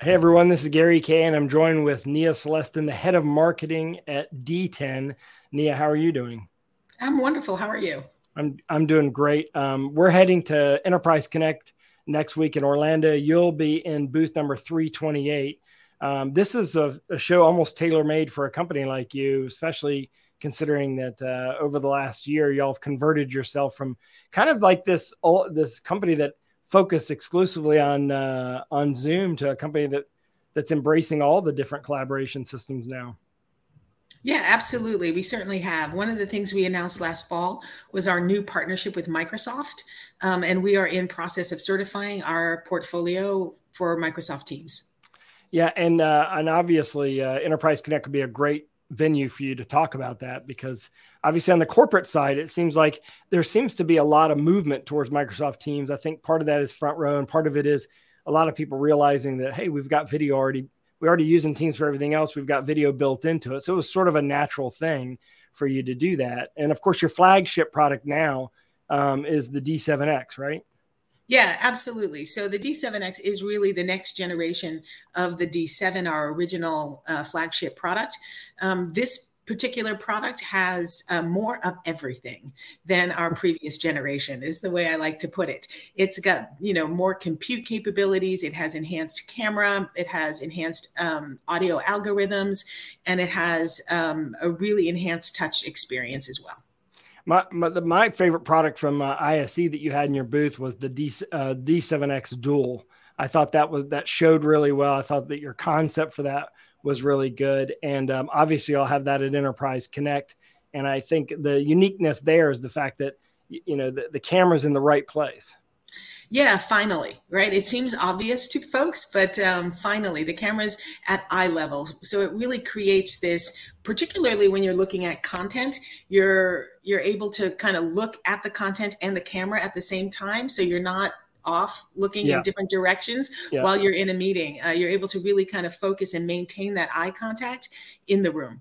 Hey everyone, this is Gary Kayye, and I'm joined with Nia Celestin, the head of marketing at DTEN. Nia, how are you doing? I'm wonderful. How are you? I'm I'm doing great. Um, we're heading to Enterprise Connect next week in Orlando. You'll be in booth number 328. Um, this is a, a show almost tailor made for a company like you, especially considering that uh, over the last year y'all have converted yourself from kind of like this this company that focus exclusively on uh, on Zoom to a company that that's embracing all the different collaboration systems now. Yeah, absolutely. We certainly have. One of the things we announced last fall was our new partnership with Microsoft, um, and we are in process of certifying our portfolio for Microsoft Teams. Yeah, and uh, and obviously, uh, Enterprise Connect could be a great venue for you to talk about that because obviously on the corporate side it seems like there seems to be a lot of movement towards microsoft teams. I think part of that is front row and part of it is a lot of people realizing that hey we've got video already we're already using teams for everything else. We've got video built into it. So it was sort of a natural thing for you to do that. And of course your flagship product now um, is the d7x right yeah, absolutely. So the D7X is really the next generation of the D7, our original uh, flagship product. Um, this particular product has uh, more of everything than our previous generation is the way i like to put it. It's got you know more compute capabilities. It has enhanced camera. It has enhanced um, audio algorithms. And it has um, a really enhanced touch experience as well my my, my favorite product from uh, that you had in your booth was the D uh, D7X Dual. I thought that was that showed really well. I thought that your concept for that was really good, and um, obviously I'll have that at Enterprise Connect. And I think the uniqueness there is the fact that you know the, the camera's in the right place. Yeah, finally, right? It seems obvious to folks, but um, finally, the camera's at eye level, so it really creates this. Particularly when you're looking at content, you're you're able to kind of look at the content and the camera at the same time, so you're not off looking yeah. in different directions yeah. while you're in a meeting. Uh, you're able to really kind of focus and maintain that eye contact in the room.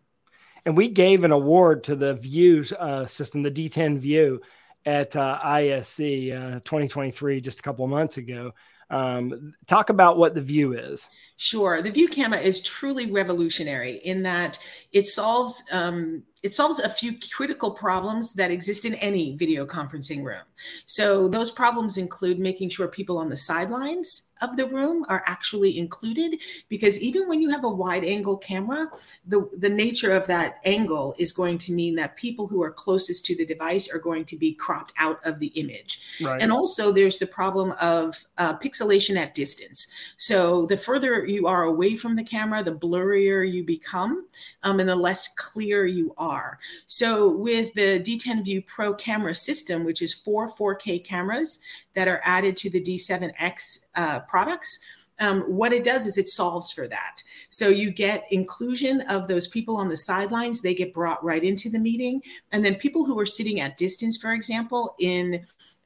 And we gave an award to the Vue uh, system, the DTEN Vue, at uh, ISE uh, 2023 just a couple of months ago. Um, talk about what the Vue is. Sure, the Vue camera is truly revolutionary in that it solves um, it solves a few critical problems that exist in any video conferencing room. So those problems include making sure people on the sidelines of the room are actually included because even when you have a wide angle camera the the nature of that angle is going to mean that people who are closest to the device are going to be cropped out of the image. Right. and also there's the problem of uh, pixelation at distance. So the further you are away from the camera the blurrier you become um, and the less clear you are. So with the DTEN Vue Pro camera system which is four 4k cameras that are added to the D7X uh, products. Um, what it does is it solves for that. So you get inclusion of those people on the sidelines, they get brought right into the meeting. And then people who are sitting at distance, for example, in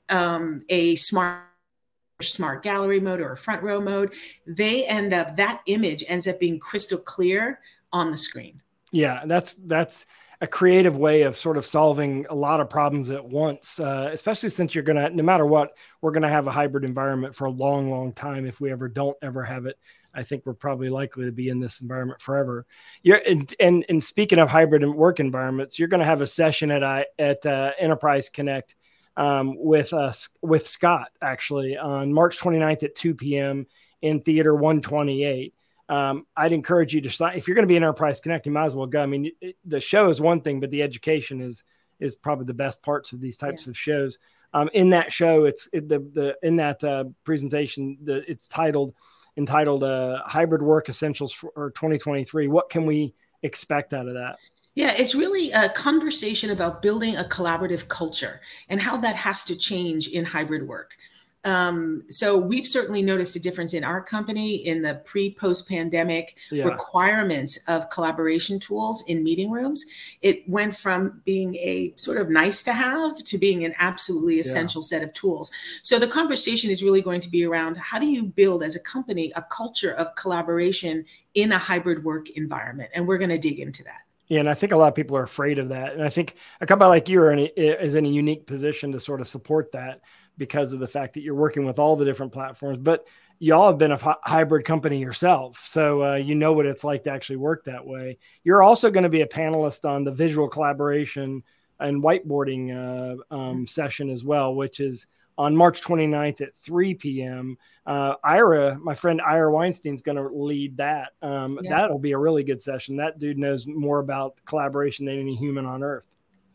um, a smart smart gallery mode or a front row mode, they end up that image ends up being crystal clear on the screen. Yeah, that's that's a creative way of sort of solving a lot of problems at once, uh, especially since you're going to, no matter what, we're going to have a hybrid environment for a long, long time. If we ever don't ever have it, I think we're probably likely to be in this environment forever. You're, and, and, and speaking of hybrid work environments, you're going to have a session at, I, at uh, Enterprise Connect um, with us, with Scott actually on March 29th at 2 p.m. in Theater 128 um, I'd encourage you to sign. If you're going to be an Enterprise Connect, you might as well go. I mean, it, the show is one thing, but the education is is probably the best parts of these types yeah. of shows. Um, in that show, it's it, the the in that uh, presentation, the, it's titled entitled uh, "Hybrid Work Essentials for 2023." What can we expect out of that? Yeah, it's really a conversation about building a collaborative culture and how that has to change in hybrid work. Um, so we've certainly noticed a difference in our company in the pre post pandemic yeah. requirements of collaboration tools in meeting rooms. It went from being a sort of nice to have to being an absolutely essential yeah. set of tools. So the conversation is really going to be around how do you build as a company a culture of collaboration in a hybrid work environment? And we're going to dig into that. Yeah, and I think a lot of people are afraid of that. And I think a company like you are in a, is in a unique position to sort of support that because of the fact that you're working with all the different platforms. But y'all have been a hybrid company yourself, so uh, you know what it's like to actually work that way. You're also going to be a panelist on the visual collaboration and whiteboarding uh, um, session as well, which is on March 29th at 3 p.m. Uh, Ira, my friend Ira Weinstein, is going to lead that. Um, yeah. That'll be a really good session. That dude knows more about collaboration than any human on earth.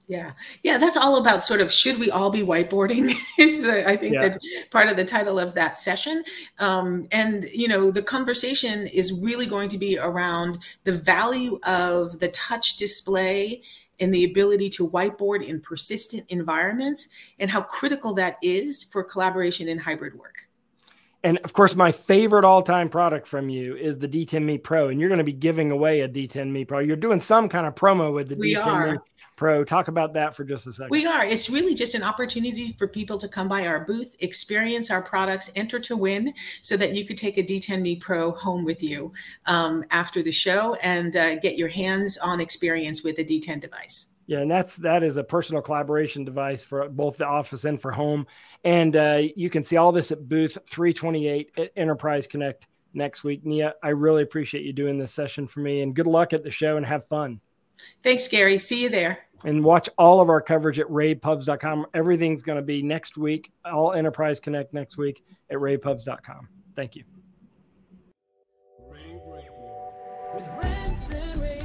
Yeah, yeah, that's all about sort of should we all be whiteboarding? is the I think yeah. that part of the title of that session, um, and you know the conversation is really going to be around the value of the touch display and the ability to whiteboard in persistent environments and how critical that is for collaboration in hybrid work. And of course, my favorite all-time product from you is the DTEN Me Pro, and you're going to be giving away a DTEN Me Pro. You're doing some kind of promo with the we DTEN are. Me Pro. Talk about that for just a second. We are. It's really just an opportunity for people to come by our booth, experience our products, enter to win, so that you could take a DTEN Me Pro home with you um, after the show and uh, get your hands-on experience with the DTEN device. Yeah, and that's that is a personal collaboration device for both the office and for home. And uh, you can see all this at booth 328 at uh, Enterprise Connect next week. Nia, I really appreciate you doing this session for me and good luck at the show and have fun. Thanks, Gary. See you there. And watch all of our coverage at ravepubs.com. Everything's going to be next week, all Enterprise Connect next week at ravepubs.com. Thank you. Ray, Ray, Ray.